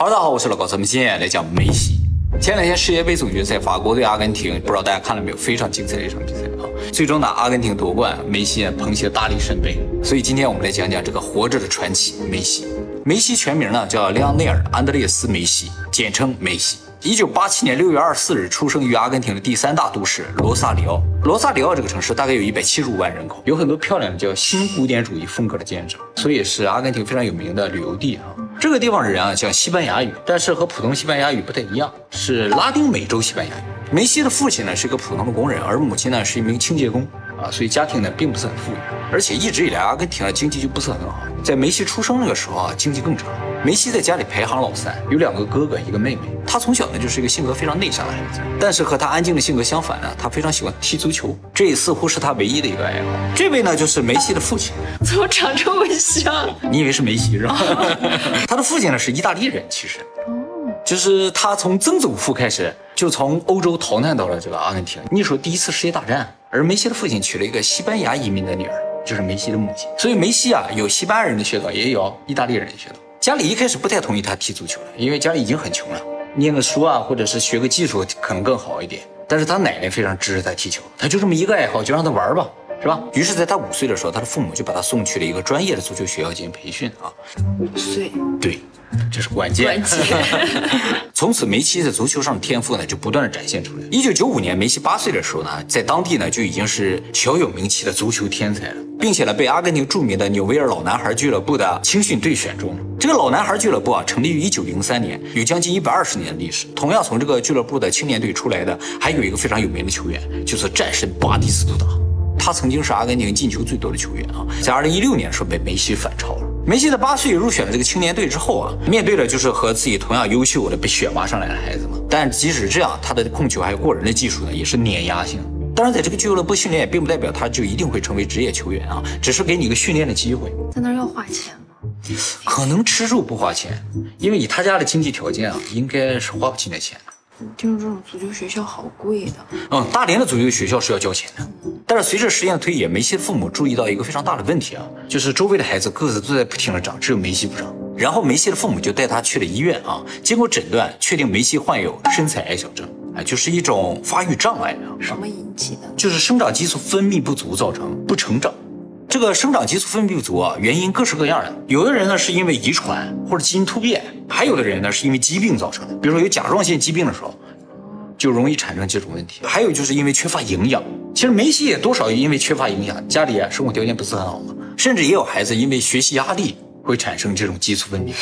哈喽，大家好，我是老高，咱们今天来讲梅西。前两天世界杯总决赛，法国对阿根廷，不知道大家看了没有？非常精彩的一场比赛啊！最终呢，阿根廷夺冠，梅西捧起了大力神杯。所以今天我们来讲讲这个活着的传奇梅西。梅西全名呢叫利昂内尔·安德烈斯·梅西，简称梅西。一九八七年六月二十四日出生于阿根廷的第三大都市罗萨里奥。罗萨里奥这个城市大概有一百七十五万人口，有很多漂亮的叫新古典主义风格的建筑，所以是阿根廷非常有名的旅游地啊。这个地方的人啊讲西班牙语，但是和普通西班牙语不太一样，是拉丁美洲西班牙语。梅西的父亲呢是一个普通的工人，而母亲呢是一名清洁工啊，所以家庭呢并不是很富裕，而且一直以来阿根廷的经济就不是很好。在梅西出生那个时候啊，经济更差。梅西在家里排行老三，有两个哥哥，一个妹妹。他从小呢就是一个性格非常内向的孩子，但是和他安静的性格相反呢，他非常喜欢踢足球，这也似乎是他唯一的一个爱好。这位呢就是梅西的父亲，怎么长这么像？你以为是梅西是吧？他的父亲呢是意大利人，其实，就是他从曾祖父开始就从欧洲逃难到了这个阿根廷。那时候第一次世界大战，而梅西的父亲娶了一个西班牙移民的女儿，就是梅西的母亲。所以梅西啊有西班牙人的血统，也有意大利人的血统。家里一开始不太同意他踢足球了，因为家里已经很穷了，念个书啊，或者是学个技术可能更好一点。但是他奶奶非常支持他踢球，他就这么一个爱好，就让他玩吧，是吧？于是，在他五岁的时候，他的父母就把他送去了一个专业的足球学校进行培训啊。五岁，对，这是关键。关键。从此，梅西在足球上的天赋呢，就不断的展现出来。一九九五年，梅西八岁的时候呢，在当地呢就已经是小有名气的足球天才了，并且呢，被阿根廷著名的纽维尔老男孩俱乐部的青训队选中了。这个老男孩俱乐部啊，成立于一九零三年，有将近一百二十年的历史。同样从这个俱乐部的青年队出来的，还有一个非常有名的球员，就是战神巴蒂斯图塔。他曾经是阿根廷进球最多的球员啊，在二零一六年的时候被梅西反超了。梅西在八岁入选了这个青年队之后啊，面对的就是和自己同样优秀的被选拔上来的孩子嘛。但即使这样，他的控球还有过人的技术呢，也是碾压性。当然，在这个俱乐部训练，并不代表他就一定会成为职业球员啊，只是给你一个训练的机会。在那儿要花钱吗？可能吃住不花钱，因为以他家的经济条件啊，应该是花不起那钱的。听说这种足球学校好贵的。嗯，大连的足球学校是要交钱的，但是随着时间的推移，梅西的父母注意到一个非常大的问题啊，就是周围的孩子个子都在不停的长，只有梅西不长。然后梅西的父母就带他去了医院啊，经过诊断，确定梅西患有身材矮小症，哎，就是一种发育障碍啊。什么引起的？就是生长激素分泌不足造成不成长。这个生长激素分泌不足啊，原因各式各样的。有的人呢是因为遗传或者基因突变，还有的人呢是因为疾病造成的。比如说有甲状腺疾病的时候，就容易产生这种问题。还有就是因为缺乏营养。其实梅西也多少因为缺乏营养，家里啊生活条件不是很好嘛。甚至也有孩子因为学习压力会产生这种激素分泌。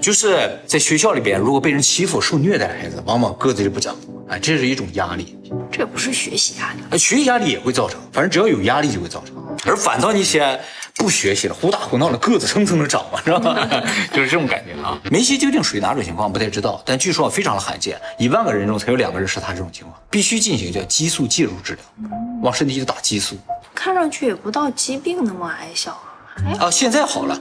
就是在学校里边，如果被人欺负、受虐待的孩子，往往个子就不长。哎，这是一种压力。这不是学习压力，哎，学习压力也会造成，反正只要有压力就会造成。而反倒那些不学习了、胡打胡闹了，个子蹭蹭的长嘛，是吧？就是这种感觉啊。梅西究竟属于哪种情况不太知道，但据说非常的罕见，一万个人中才有两个人是他这种情况，必须进行叫激素介入治疗，往身体里打激素。看上去也不到疾病那么矮小啊。啊，现在好了，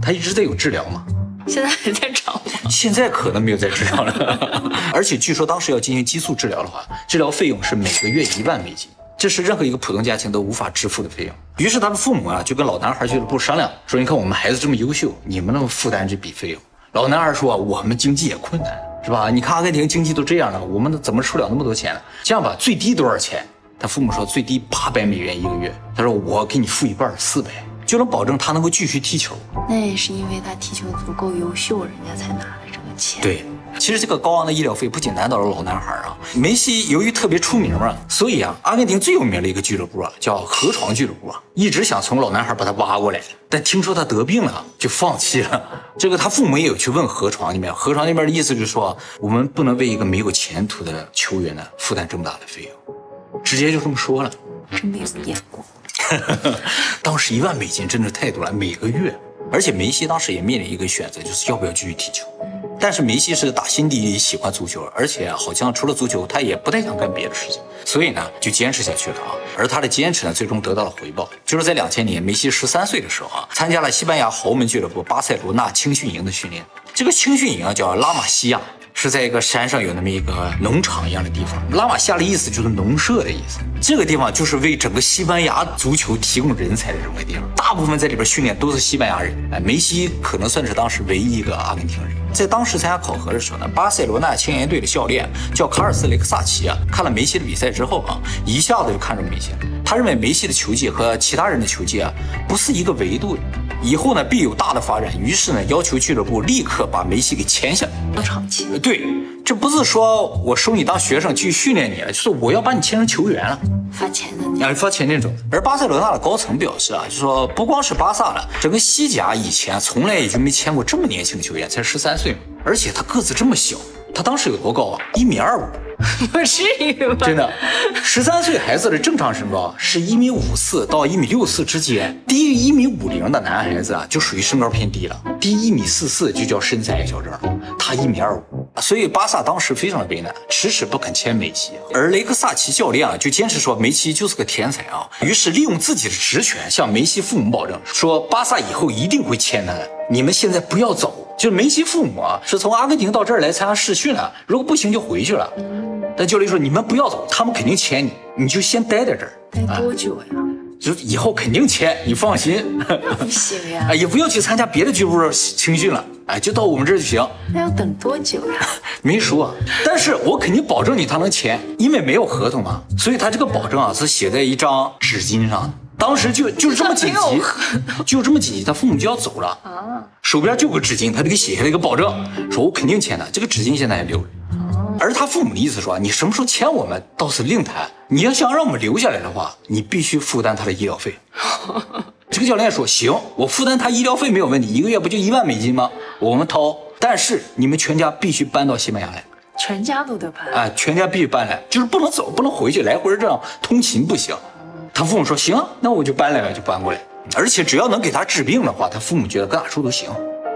他一直在有治疗嘛。现在还在找吗？现在可能没有在治疗了，而且据说当时要进行激素治疗的话，治疗费用是每个月一万美金，这是任何一个普通家庭都无法支付的费用。于是他的父母啊就跟老男孩俱乐部商量，说：“你看我们孩子这么优秀，你们能负担这笔费用？”老男孩说：“我们经济也困难，是吧？你看阿根廷经济都这样了，我们怎么出了那么多钱呢？这样吧，最低多少钱？”他父母说：“最低八百美元一个月。”他说：“我给你付一半，四百。”就能保证他能够继续踢球，那也是因为他踢球足够优秀，人家才拿了这个钱。对，其实这个高昂的医疗费不仅难倒了老男孩啊，梅西由于特别出名啊，所以啊，阿根廷最有名的一个俱乐部啊，叫河床俱乐部啊，一直想从老男孩把他挖过来，但听说他得病了，就放弃了。这个他父母也有去问河床那边，河床那边的意思就是说，我们不能为一个没有前途的球员呢负担这么大的费用，直接就这么说了，真没有眼光。当时一万美金真的太多了，每个月。而且梅西当时也面临一个选择，就是要不要继续踢球。但是梅西是打心底里喜欢足球，而且好像除了足球，他也不太想干别的事情，所以呢就坚持下去了啊。而他的坚持呢，最终得到了回报，就是在两千年梅西十三岁的时候啊，参加了西班牙豪门俱乐部巴塞罗那青训营的训练。这个青训营啊叫拉玛西亚，是在一个山上有那么一个农场一样的地方。拉玛夏的意思就是农舍的意思。这个地方就是为整个西班牙足球提供人才的这么个地方，大部分在里边训练都是西班牙人。哎，梅西可能算是当时唯一一个阿根廷人。在当时参加考核的时候呢，巴塞罗那青年队的教练叫卡尔斯雷克萨奇啊，看了梅西的比赛之后啊，一下子就看中梅西了。他认为梅西的球技和其他人的球技啊，不是一个维度的。以后呢，必有大的发展。于是呢，要求俱乐部立刻把梅西给签下来。长期对，这不是说我收你当学生继续训练你了，就是我要把你签成球员了，发钱的那啊，发钱那种。而巴塞罗那的高层表示啊，就说不光是巴萨了，整个西甲以前从来也就没签过这么年轻的球员，才十三岁嘛，而且他个子这么小，他当时有多高啊？一米二五。不至于吧？真的，十三岁孩子的正常身高是一米五四到一米六四之间，低于一米五零的男孩子啊，就属于身高偏低了，低一米四四就叫身材矮小症，他一米二五，所以巴萨当时非常的为难，迟迟不肯签梅西，而雷克萨奇教练啊就坚持说梅西就是个天才啊，于是利用自己的职权向梅西父母保证说巴萨以后一定会签他的，你们现在不要走。就是梅西父母啊是从阿根廷到这儿来参加试训的，如果不行就回去了。但教练说：“你们不要走，他们肯定签你，你就先待在这儿。待多久呀？就以后肯定签，你放心。不行呀，哎，也不要去参加别的俱乐部青训了，哎，就到我们这儿就行。那要等多久呀？没说，但是我肯定保证你他能签，因为没有合同嘛，所以他这个保证啊是写在一张纸巾上的。当时就就是这么紧急，就这么紧急，他父母就要走了啊，手边就有个纸巾，他就给写下了一个保证，说我肯定签的。这个纸巾现在还留着。而他父母的意思说，你什么时候签我们倒是另谈。你要想让我们留下来的话，你必须负担他的医疗费。这个教练说行，我负担他医疗费没有问题，一个月不就一万美金吗？我们掏。但是你们全家必须搬到西班牙来，全家都得搬。哎，全家必须搬来，就是不能走，不能回去，来回这样通勤不行。他父母说行，那我就搬来了，就搬过来。而且只要能给他治病的话，他父母觉得搁哪住都行。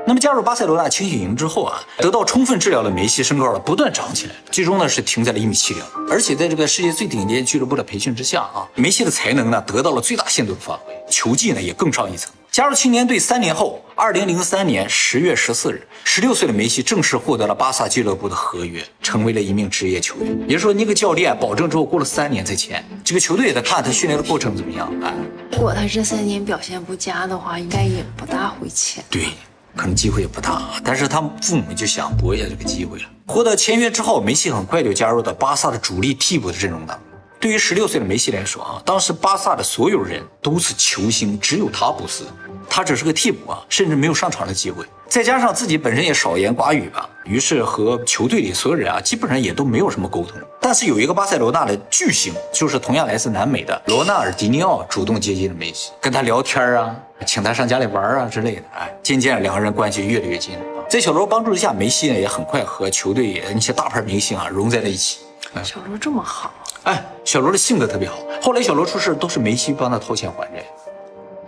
那么加入巴塞罗那青训营之后啊，得到充分治疗的梅西身高了不断长起来，最终呢是停在了一米七零。而且在这个世界最顶尖俱乐部的培训之下啊，梅西的才能呢得到了最大限度的发挥，球技呢也更上一层。加入青年队三年后，二零零三年十月十四日，十六岁的梅西正式获得了巴萨俱乐部的合约，成为了一名职业球员。也就是说，那个教练保证之后过了三年才签，这个球队也在看他训练的过程怎么样。啊，如果他这三年表现不佳的话，应该也不大会签。对。可能机会也不大，但是他父母就想搏一下这个机会了。获得签约之后，梅西很快就加入到巴萨的主力替补的阵容当中。对于十六岁的梅西来说啊，当时巴萨的所有人都是球星，只有他不是，他只是个替补啊，甚至没有上场的机会。再加上自己本身也少言寡语吧，于是和球队里所有人啊，基本上也都没有什么沟通。但是有一个巴塞罗那的巨星，就是同样来自南美的罗纳尔迪尼奥，主动接近了梅西，跟他聊天啊，请他上家里玩啊之类的。哎，渐渐两个人关系越来越近了。在小罗帮助之下，梅西呢也很快和球队那些大牌明星啊融在了一起。小罗这么好。哎，小罗的性格特别好。后来小罗出事，都是梅西帮他掏钱还债，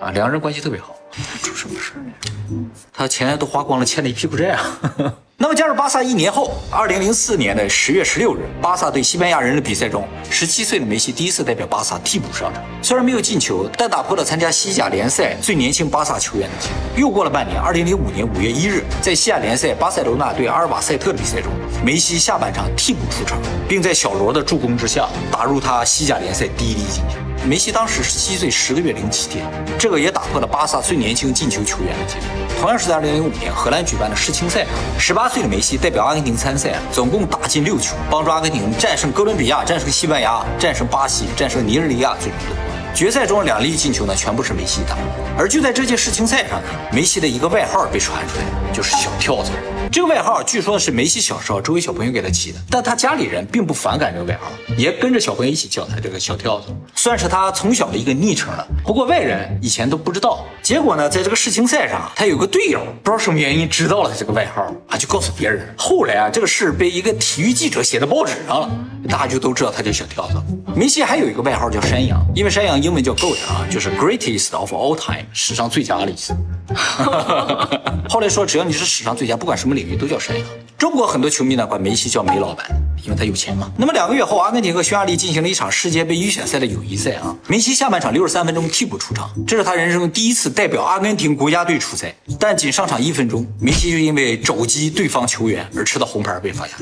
啊，两个人关系特别好。出什么事儿了？他钱都花光了，欠了一屁股债啊。那么加入巴萨一年后，二零零四年的十月十六日，巴萨对西班牙人的比赛中，十七岁的梅西第一次代表巴萨替补上场，虽然没有进球，但打破了参加西甲联赛最年轻巴萨球员的记录。又过了半年，二零零五年五月一日，在西甲联赛巴塞罗那对阿尔瓦塞特的比赛中，梅西下半场替补出场，并在小罗的助攻之下打入他西甲联赛第一粒进球。梅西当时十七岁十个月零七天，这个也打破了巴萨最年轻进球球员的记录。同样是在二零零五年荷兰举办的世青赛上，十八岁的梅西代表阿根廷参赛，总共打进六球，帮助阿根廷战胜哥伦比亚、战胜西班牙、战胜巴西、战胜尼日利亚，最终夺冠。决赛中两粒进球呢，全部是梅西打。而就在这届世青赛上呢，梅西的一个外号被传出来，就是“小跳蚤”。这个外号据说是梅西小时候周围小朋友给他起的，但他家里人并不反感这个外号，也跟着小朋友一起叫他这个“小跳蚤”，算是他从小的一个昵称了。不过外人以前都不知道。结果呢，在这个世青赛上，他有个队友不知道什么原因知道了他这个外号啊，就告诉别人。后来啊，这个事被一个体育记者写在报纸上了，大家就都知道他叫小跳蚤。梅西还有一个外号叫山羊，因为山羊英文叫 goat 啊，就是 greatest of all time，史上最佳的意思。后来说，只要你是史上最佳，不管什么领域都叫山羊。中国很多球迷呢管梅西叫梅老板，因为他有钱嘛。那么两个月后，阿根廷和匈牙利进行了一场世界杯预选赛的友谊赛啊。梅西下半场六十三分钟替补出场，这是他人生第一次代表阿根廷国家队出赛，但仅上场一分钟，梅西就因为肘击对方球员而吃到红牌被罚下。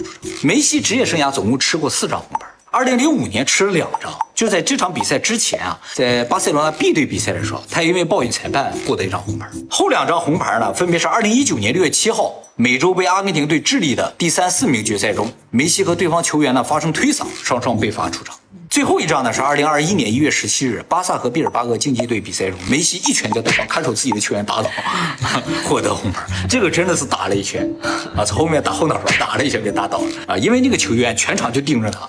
梅西职业生涯总共吃过四张红牌。二零零五年吃了两张，就在这场比赛之前啊，在巴塞罗那 B 队比赛的时候，他因为抱怨裁判获得一张红牌。后两张红牌呢，分别是二零一九年六月七号美洲杯阿根廷对智利的第三四名决赛中，梅西和对方球员呢发生推搡，双双被罚出场。最后一张呢是二零二一年一月十七日巴萨和毕尔巴鄂竞技队比赛中，梅西一拳将对方看守自己的球员打倒，获得红牌。这个真的是打了一拳啊，从后面打后脑勺打了一拳给打倒了啊，因为那个球员全场就盯着他。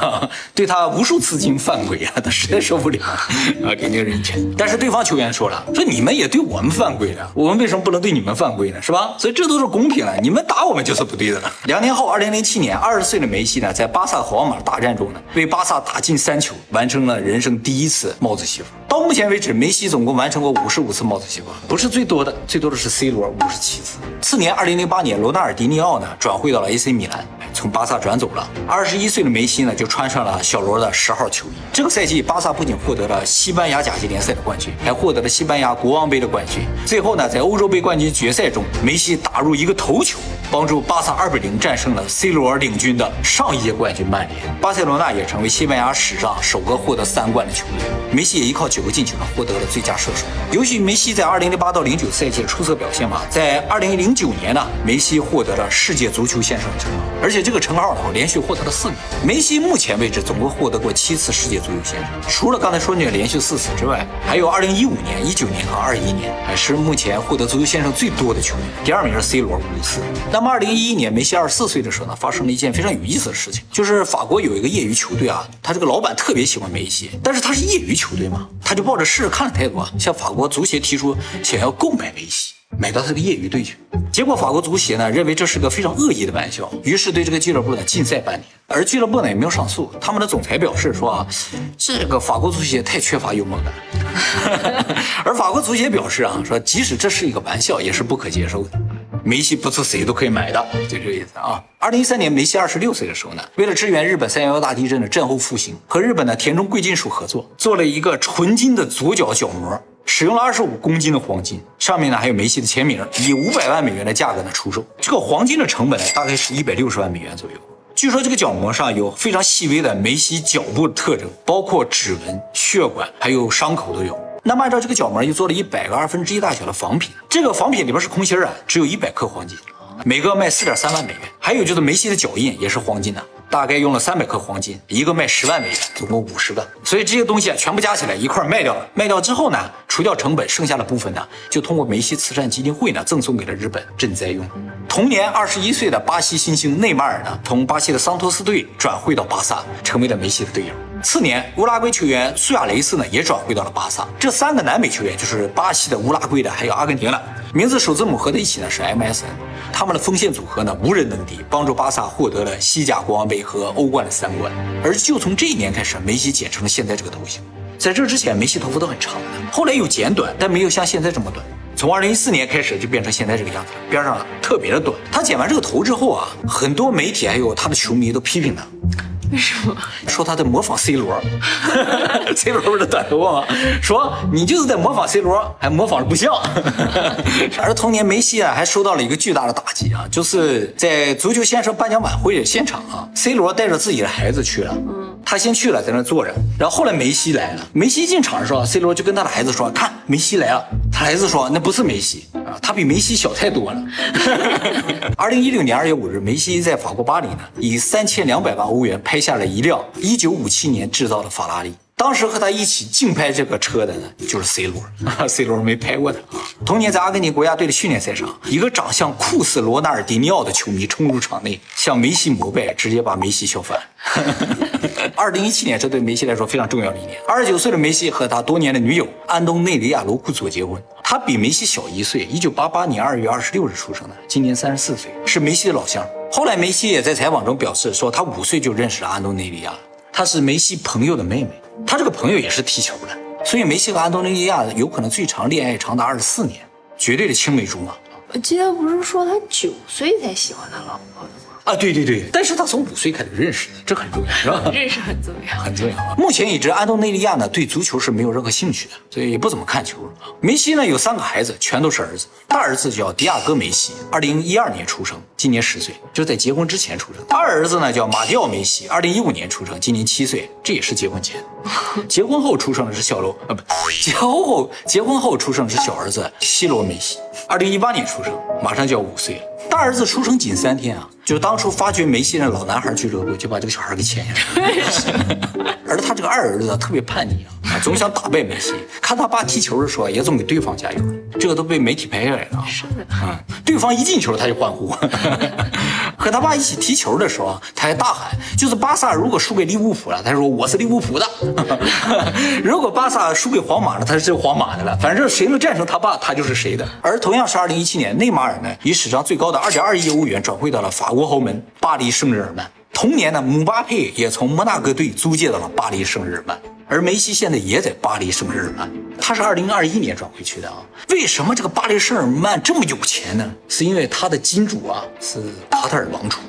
对他无数次进行犯规啊，他实在受不了啊，给那个人一拳。但是对方球员说了，说你们也对我们犯规了，我们为什么不能对你们犯规呢？是吧？所以这都是公平的，你们打我们就是不对的了。两年后，二零零七年，二十岁的梅西呢，在巴萨皇马大战中呢，为巴萨打进三球，完成了人生第一次帽子戏法。到目前为止，梅西总共完成过五十五次帽子戏法，不是最多的，最多的是 C 罗五十七次。次年，二零零八年，罗纳尔迪尼奥呢转会到了 AC 米兰。从巴萨转走了，二十一岁的梅西呢，就穿上了小罗的十号球衣。这个赛季，巴萨不仅获得了西班牙甲级联赛的冠军，还获得了西班牙国王杯的冠军。最后呢，在欧洲杯冠军决赛中，梅西打入一个头球，帮助巴萨二比零战胜了 C 罗领军的上一届冠军曼联。巴塞罗那也成为西班牙史上首个获得三冠的球队。梅西也依靠九个进球呢，获得了最佳射手。由于梅西在二零零八到零九赛季的出色表现嘛，在二零零九年呢，梅西获得了世界足球先生的称号，而且。这个称号呢，连续获得了四年。梅西目前为止总共获得过七次世界足球先生，除了刚才说那个连续四次之外，还有2015年、19年和21年，还是目前获得足球先生最多的球员。第二名是 C 罗五次。那么2011年梅西24岁的时候呢，发生了一件非常有意思的事情，就是法国有一个业余球队啊，他这个老板特别喜欢梅西，但是他是业余球队嘛，他他就抱着试试看的态度啊，向法国足协提出想要购买梅西。买到他的业余队去，结果法国足协呢认为这是个非常恶意的玩笑，于是对这个俱乐部呢禁赛半年。而俱乐部呢也没有上诉，他们的总裁表示说啊，这个法国足协太缺乏幽默感。而法国足协表示啊，说即使这是一个玩笑，也是不可接受的。梅西不是谁都可以买的，就这个意思啊。二零一三年梅西二十六岁的时候呢，为了支援日本三幺幺大地震的震后复兴，和日本的田中贵金属合作，做了一个纯金的左脚脚膜。使用了二十五公斤的黄金，上面呢还有梅西的签名，以五百万美元的价格呢出售。这个黄金的成本呢大概是一百六十万美元左右。据说这个角膜上有非常细微的梅西脚部的特征，包括指纹、血管还有伤口都有。那么按照这个角膜又做了一百个二分之一大小的仿品，这个仿品里边是空心啊，只有一百克黄金，每个卖四点三万美元。还有就是梅西的脚印也是黄金的。大概用了三百克黄金，一个卖十万美元，总共五十个。所以这些东西，全部加起来一块卖掉了。卖掉之后呢，除掉成本，剩下的部分呢，就通过梅西慈善基金会呢，赠送给了日本赈灾用。同年，二十一岁的巴西新星内马尔呢，从巴西的桑托斯队转会到巴萨，成为了梅西的队友。次年，乌拉圭球员苏亚雷斯呢，也转会到了巴萨。这三个南美球员就是巴西的、乌拉圭的，还有阿根廷的。名字首字母合在一起呢是 MSN，他们的锋线组合呢无人能敌，帮助巴萨获得了西甲、国王杯和欧冠的三冠。而就从这一年开始，梅西剪成了现在这个头型。在这之前，梅西头发都很长的，后来有剪短，但没有像现在这么短。从二零一四年开始就变成现在这个样子，边上特别的短。他剪完这个头之后啊，很多媒体还有他的球迷都批评他。什么说他在模仿 C 罗？C 罗不是短头发吗？说你就是在模仿 C 罗，还模仿的不像。而同年梅西啊，还受到了一个巨大的打击啊，就是在足球先生颁奖晚会现场啊，C 罗带着自己的孩子去了。他先去了，在那坐着，然后后来梅西来了。梅西进场的时候，C 罗就跟他的孩子说：“看，梅西来了。”他孩子说：“那不是梅西啊，他比梅西小太多了。”二零一六年二月五日，梅西在法国巴黎呢，以三千两百万欧元拍下了一辆一九五七年制造的法拉利。当时和他一起竞拍这个车的呢，就是 C 罗。C 罗没拍过他啊。同年，在阿根廷国家队的训练赛上，一个长相酷似罗纳尔迪尼奥的球迷冲入场内，向梅西膜拜，直接把梅西笑翻。二零一七年，这对梅西来说非常重要的一年。二十九岁的梅西和他多年的女友安东内利亚·罗库佐结婚。他比梅西小一岁，一九八八年二月二十六日出生的，今年三十四岁，是梅西的老乡。后来，梅西也在采访中表示说，他五岁就认识了安东内利亚，她是梅西朋友的妹妹。他这个朋友也是踢球的，所以梅西和安东尼利亚有可能最长恋爱长达二十四年，绝对的青梅竹马。我记得不是说他九岁才喜欢他老婆的吗？啊，对对对，但是他从五岁开始认识的，这很重要，是吧？认识很重要。很重要。目前已知安东内利亚呢对足球是没有任何兴趣的，所以也不怎么看球。梅西呢有三个孩子，全都是儿子。大儿子叫迪亚哥梅西，二零一二年出生，今年十岁，就是在结婚之前出生。二儿子呢叫马蒂奥梅西，二零一五年出生，今年七岁，这也是结婚前。结婚后出生的是小罗啊，不，结婚后结婚后出生的是小儿子西罗梅西，二零一八年出生，马上就要五岁了。大儿子出生仅三天啊，就当初发掘梅西的老男孩俱乐部就把这个小孩给签下来了。而他这个二儿子特别叛逆啊，总想打败梅西。看他爸踢球的时候，也总给对方加油，这个都被媒体拍下来了。是的，啊，对方一进球他就欢呼。和他爸一起踢球的时候，他还大喊：“就是巴萨如果输给利物浦了，他说我是利物浦的；如果巴萨输给皇马了，他是皇马的了。反正谁能战胜他爸，他就是谁的。”而同样是2017年，内马尔呢以史上最高的2.2亿欧元转会到了法国豪门巴黎圣日耳曼。同年呢，姆巴佩也从摩纳哥队租借到了巴黎圣日耳曼。而梅西现在也在巴黎圣日耳曼，他是二零二一年转会去的啊。为什么这个巴黎圣日耳曼这么有钱呢？是因为他的金主啊是卡塔尔王储，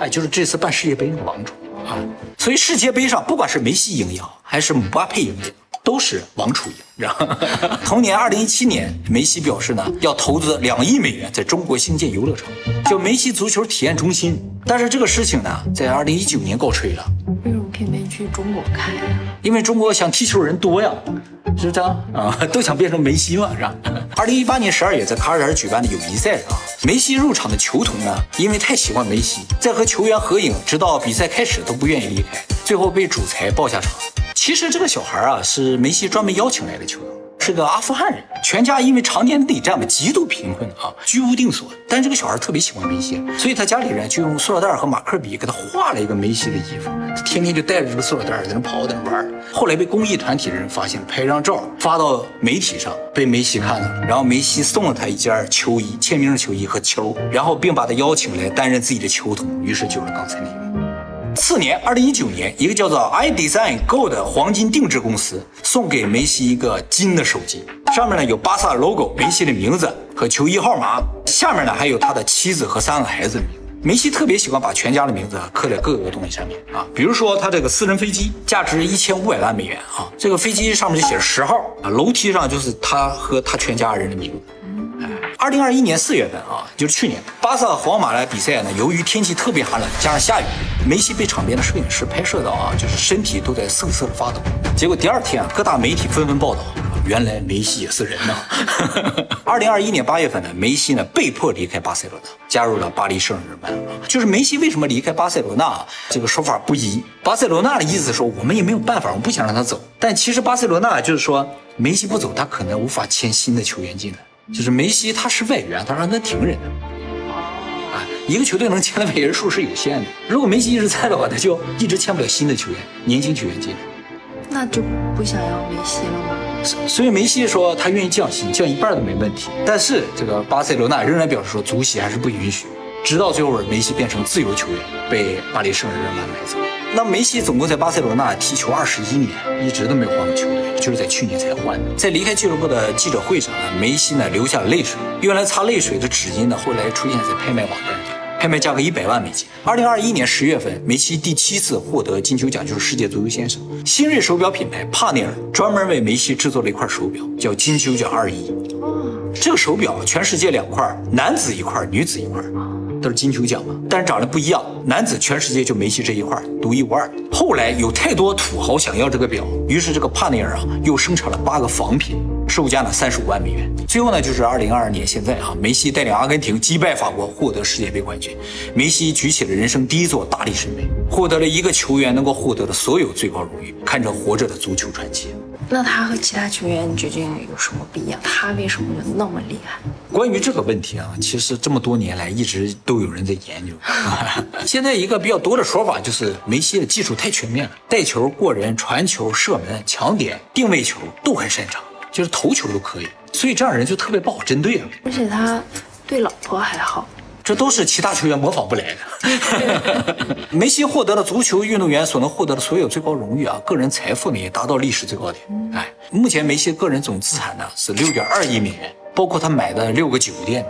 哎，就是这次办世界杯那个王储啊。所以世界杯上不管是梅西赢也好，还是姆巴佩赢也好，都是王储赢，知道吗？同年二零一七年，梅西表示呢要投资两亿美元在中国兴建游乐场，叫梅西足球体验中心。但是这个事情呢，在二零一九年告吹了。偏偏去中国看呀、因为中国想踢球人多呀，是不是啊？都想变成梅西嘛，是吧？二零一八年十二月在卡塔尔举办的友谊赛上，梅西入场的球童呢，因为太喜欢梅西，在和球员合影，直到比赛开始都不愿意离开，最后被主裁抱下场。其实这个小孩啊，是梅西专门邀请来的球童。是个阿富汗人，全家因为常年内战嘛，极度贫困啊，居无定所。但这个小孩特别喜欢梅西，所以他家里人就用塑料袋和马克笔给他画了一个梅西的衣服，他天天就带着这个塑料袋在那跑，在那玩。后来被公益团体的人发现，拍张照发到媒体上，被梅西看到了，然后梅西送了他一件球衣，签名的球衣和球，然后并把他邀请来担任自己的球童，于是就是刚才那个。次年，二零一九年，一个叫做 iDesign Gold 的黄金定制公司送给梅西一个金的手机，上面呢有巴萨 logo、梅西的名字和球衣号码，下面呢还有他的妻子和三个孩子的名字。梅西特别喜欢把全家的名字刻在各个东西上面啊，比如说他这个私人飞机价值一千五百万美元啊，这个飞机上面就写着十号啊，楼梯上就是他和他全家人的名字。二零二一年四月份啊，就是去年，巴萨皇马的比赛呢，由于天气特别寒冷，加上下雨，梅西被场边的摄影师拍摄到啊，就是身体都在瑟瑟发抖。结果第二天啊，各大媒体纷纷报道，原来梅西也是人呐。二零二一年八月份呢，梅西呢被迫离开巴塞罗那，加入了巴黎圣日耳曼。就是梅西为什么离开巴塞罗那，这个说法不一。巴塞罗那的意思说，我们也没有办法，我不想让他走。但其实巴塞罗那就是说，梅西不走，他可能无法签新的球员进来。就是梅西他是外援，他让他停人的。啊，一个球队能签的外援数是有限的。如果梅西一直在的话，他就一直签不了新的球员，年轻球员进来。那就不想要梅西了吗？所所以梅西说他愿意降薪，降一半都没问题。但是这个巴塞罗那仍然表示说足协还是不允许，直到最后梅西变成自由球员，被巴黎圣日耳曼买走。那梅西总共在巴塞罗那踢球二十一年，一直都没有换过球队，就是在去年才换的。在离开俱乐部的记者会上呢，梅西呢流下了泪水，用来擦泪水的纸巾呢，后来出现在拍卖网站上。拍卖价格一百万美金。二零二一年十月份，梅西第七次获得金球奖，就是世界足球先生。新锐手表品牌帕内尔专门为梅西制作了一块手表，叫金球奖二一。这个手表全世界两块，男子一块，女子一块，都是金球奖嘛，但是长得不一样。男子全世界就梅西这一块，独一无二。后来有太多土豪想要这个表，于是这个帕内尔啊又生产了八个仿品，售价呢三十五万美元。最后呢就是二零二二年现在啊，梅西带领阿根廷击败法国，获得世界杯冠军。梅西举起了人生第一座大力神杯，获得了一个球员能够获得的所有最高荣誉，堪称活着的足球传奇。那他和其他球员究竟有什么不一样？他为什么就那么厉害？关于这个问题啊，其实这么多年来一直都有人在研究。现在一个比较多的说法就是梅西的技术太全面了，带球、过人、传球、射门、抢点、定位球都很擅长，就是头球都可以，所以这样人就特别不好针对啊。而且他对老婆还好。这都是其他球员模仿不来的。梅西获得了足球运动员所能获得的所有最高荣誉啊，个人财富呢也达到历史最高点。哎，目前梅西个人总资产呢是六点二亿美元，包括他买的六个酒店，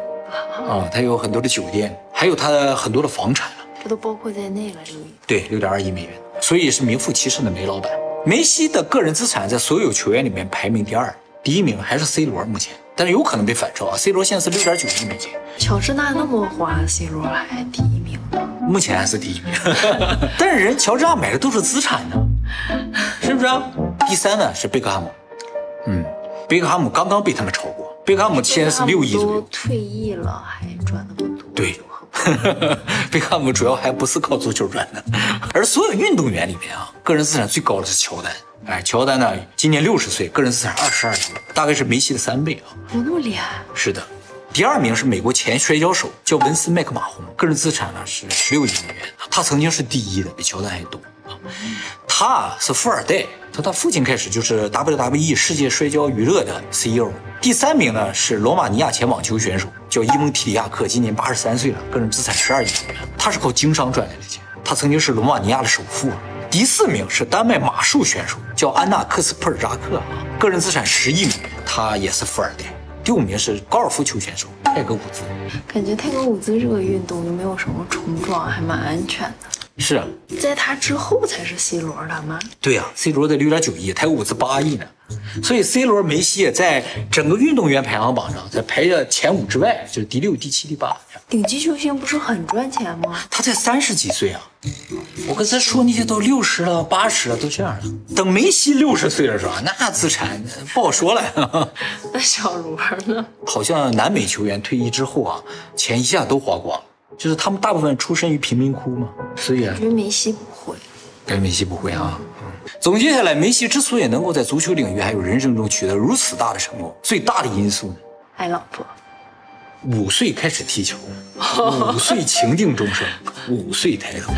啊，他有很多的酒店，还有他的很多的房产这都包括在内了，这个对，六点二亿美元，所以是名副其实的梅老板。梅西的个人资产在所有球员里面排名第二，第一名还是 C 罗，目前，但是有可能被反超啊。C 罗现在是六点九亿美金，乔治纳那么花，C 罗还第一名呢。目前还是第一名，但是人乔治娜买的都是资产呢，是不是啊？第三呢是贝克汉姆，嗯，贝克汉姆刚刚被他们超过，贝克汉姆现在是六亿左都右，退役了还赚那么多，对贝克汉姆主要还不是靠足球赚的，而所有运动员里面啊，个人资产最高的是乔丹。哎，乔丹呢，今年六十岁，个人资产二十二亿，大概是梅西的三倍啊。有那么厉害？是的，第二名是美国前摔跤手，叫文斯麦克马洪，个人资产呢是十六亿美元，他曾经是第一的，比乔丹还多啊。他啊是富二代，从他父亲开始就是 WWE 世界摔跤娱乐的 CEO。第三名呢是罗马尼亚前网球选手，叫伊蒙提里亚克，今年八十三岁了，个人资产十二亿美元，他是靠经商赚来的钱，他曾经是罗马尼亚的首富啊。第四名是丹麦马术选手，叫安娜克斯普尔扎克，个人资产十亿美元，他也是富二代。第五名是高尔夫球选手泰格伍兹，感觉泰格伍兹这个运动就没有什么冲撞，还蛮安全的。是啊，在他之后才是 C 罗的吗？对呀、c 罗的六点九亿，泰格伍兹八亿呢，所以 C 罗、梅西在整个运动员排行榜上，在排在前五之外，就是第六、第七、第八。顶级球星不是很赚钱吗？他才三十几岁啊！我跟他说那些都六十了、八十了，都这样了。等梅西六十岁的时候，那资产不好说了。那小罗呢？好像南美球员退役之后啊，钱一下都花光了，就是他们大部分出身于贫民窟嘛，所以啊我觉得梅西不会。感觉梅西不会啊。嗯总结下来，梅西之所以能够在足球领域还有人生中取得如此大的成功，最大的因素呢，爱老婆。五岁开始踢球，五岁情定终生，五岁抬头。